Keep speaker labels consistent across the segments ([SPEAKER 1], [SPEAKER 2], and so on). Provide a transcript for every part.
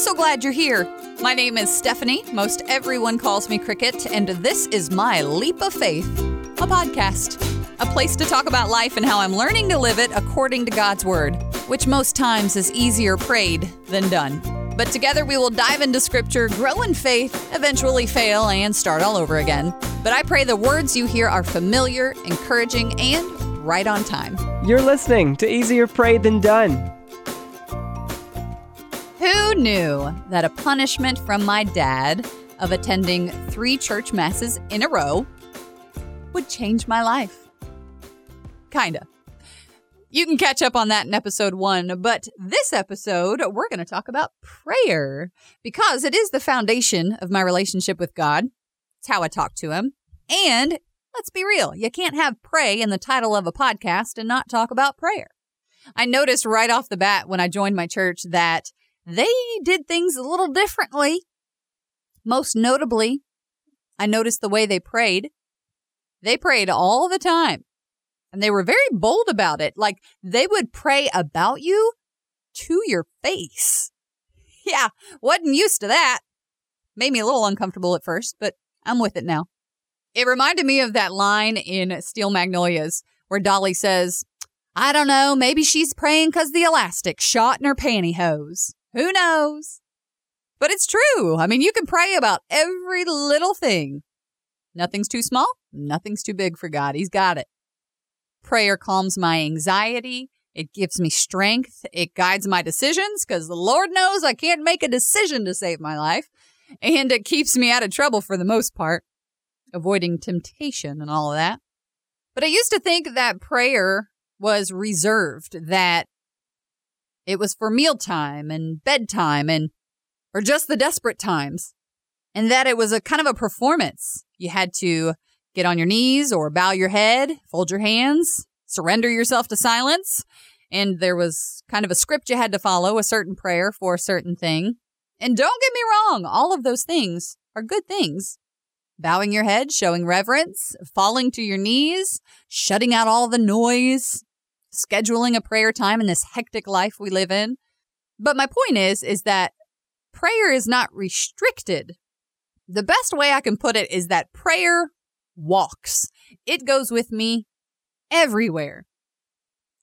[SPEAKER 1] so glad you're here. My name is Stephanie. Most everyone calls me Cricket, and this is my Leap of Faith, a podcast, a place to talk about life and how I'm learning to live it according to God's Word, which most times is easier prayed than done. But together we will dive into Scripture, grow in faith, eventually fail, and start all over again. But I pray the words you hear are familiar, encouraging, and right on time.
[SPEAKER 2] You're listening to Easier Prayed Than Done.
[SPEAKER 1] Knew that a punishment from my dad of attending three church masses in a row would change my life? Kinda. You can catch up on that in episode one, but this episode, we're going to talk about prayer because it is the foundation of my relationship with God. It's how I talk to Him. And let's be real, you can't have pray in the title of a podcast and not talk about prayer. I noticed right off the bat when I joined my church that they did things a little differently. Most notably, I noticed the way they prayed. They prayed all the time. And they were very bold about it. Like they would pray about you to your face. Yeah, wasn't used to that. Made me a little uncomfortable at first, but I'm with it now. It reminded me of that line in Steel Magnolias where Dolly says, I don't know, maybe she's praying because the elastic shot in her pantyhose. Who knows? But it's true. I mean, you can pray about every little thing. Nothing's too small, nothing's too big for God. He's got it. Prayer calms my anxiety. It gives me strength. It guides my decisions because the Lord knows I can't make a decision to save my life. And it keeps me out of trouble for the most part, avoiding temptation and all of that. But I used to think that prayer was reserved, that it was for mealtime and bedtime and or just the desperate times. And that it was a kind of a performance. You had to get on your knees or bow your head, fold your hands, surrender yourself to silence. And there was kind of a script you had to follow, a certain prayer for a certain thing. And don't get me wrong, all of those things are good things. Bowing your head, showing reverence, falling to your knees, shutting out all the noise, scheduling a prayer time in this hectic life we live in. But my point is, is that prayer is not restricted. The best way I can put it is that prayer walks. It goes with me everywhere.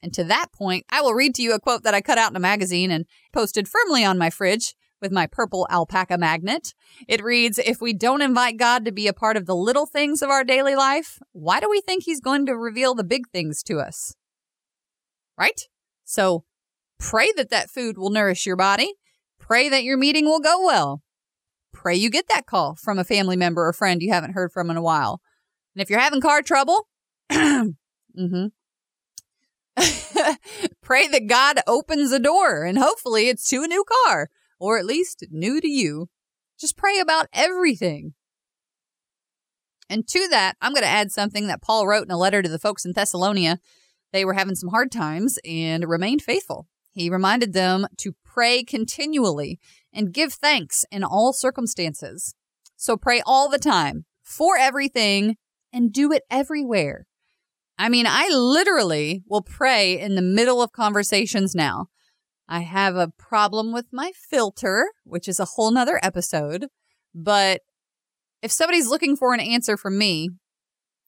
[SPEAKER 1] And to that point, I will read to you a quote that I cut out in a magazine and posted firmly on my fridge with my purple alpaca magnet. It reads If we don't invite God to be a part of the little things of our daily life, why do we think He's going to reveal the big things to us? Right? So pray that that food will nourish your body. Pray that your meeting will go well. Pray you get that call from a family member or friend you haven't heard from in a while. And if you're having car trouble, mm-hmm. pray that God opens a door and hopefully it's to a new car or at least new to you. Just pray about everything. And to that, I'm going to add something that Paul wrote in a letter to the folks in Thessalonia they were having some hard times and remained faithful. He reminded them to pray continually and give thanks in all circumstances. So pray all the time for everything and do it everywhere. I mean, I literally will pray in the middle of conversations now. I have a problem with my filter, which is a whole nother episode. But if somebody's looking for an answer from me,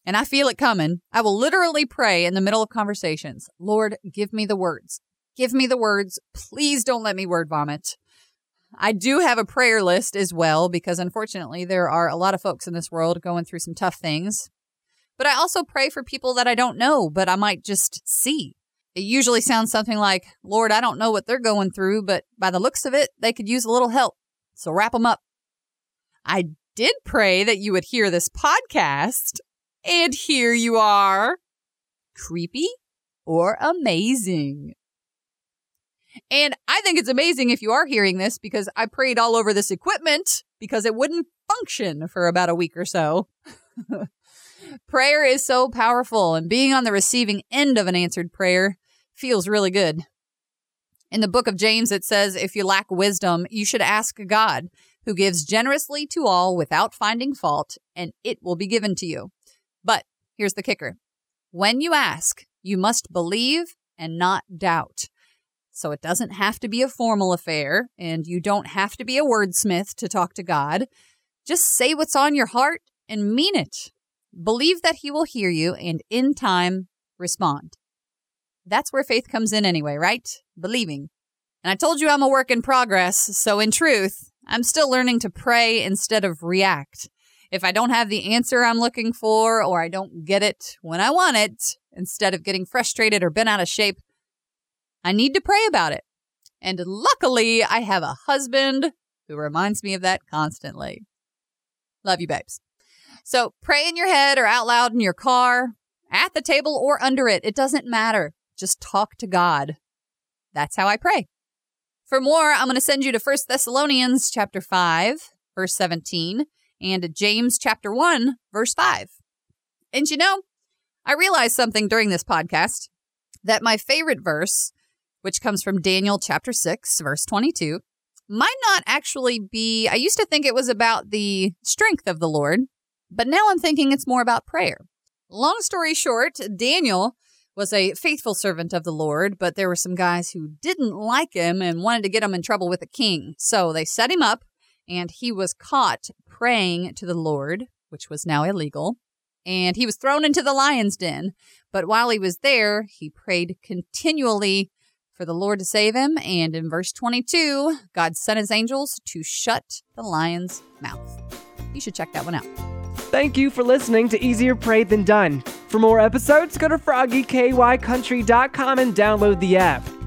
[SPEAKER 1] and I feel it coming, I will literally pray in the middle of conversations Lord, give me the words. Give me the words. Please don't let me word vomit. I do have a prayer list as well because unfortunately there are a lot of folks in this world going through some tough things. But I also pray for people that I don't know, but I might just see. It usually sounds something like, Lord, I don't know what they're going through, but by the looks of it, they could use a little help. So wrap them up. I did pray that you would hear this podcast and here you are. Creepy or amazing? And I think it's amazing if you are hearing this because I prayed all over this equipment because it wouldn't function for about a week or so. prayer is so powerful, and being on the receiving end of an answered prayer feels really good. In the book of James, it says, If you lack wisdom, you should ask God, who gives generously to all without finding fault, and it will be given to you. But here's the kicker when you ask, you must believe and not doubt. So it doesn't have to be a formal affair, and you don't have to be a wordsmith to talk to God. Just say what's on your heart and mean it. Believe that He will hear you and in time respond. That's where faith comes in anyway, right? Believing. And I told you I'm a work in progress, so in truth, I'm still learning to pray instead of react. If I don't have the answer I'm looking for, or I don't get it when I want it, instead of getting frustrated or bent out of shape, I need to pray about it. And luckily, I have a husband who reminds me of that constantly. Love you, babes. So pray in your head or out loud in your car, at the table or under it. It doesn't matter. Just talk to God. That's how I pray. For more, I'm going to send you to 1 Thessalonians chapter 5, verse 17, and James chapter 1, verse 5. And you know, I realized something during this podcast that my favorite verse which comes from Daniel chapter 6, verse 22, might not actually be. I used to think it was about the strength of the Lord, but now I'm thinking it's more about prayer. Long story short, Daniel was a faithful servant of the Lord, but there were some guys who didn't like him and wanted to get him in trouble with the king. So they set him up, and he was caught praying to the Lord, which was now illegal. And he was thrown into the lion's den. But while he was there, he prayed continually for the Lord to save him. And in verse 22, God sent his angels to shut the lion's mouth. You should check that one out.
[SPEAKER 2] Thank you for listening to Easier Prayed Than Done. For more episodes, go to froggykycountry.com and download the app.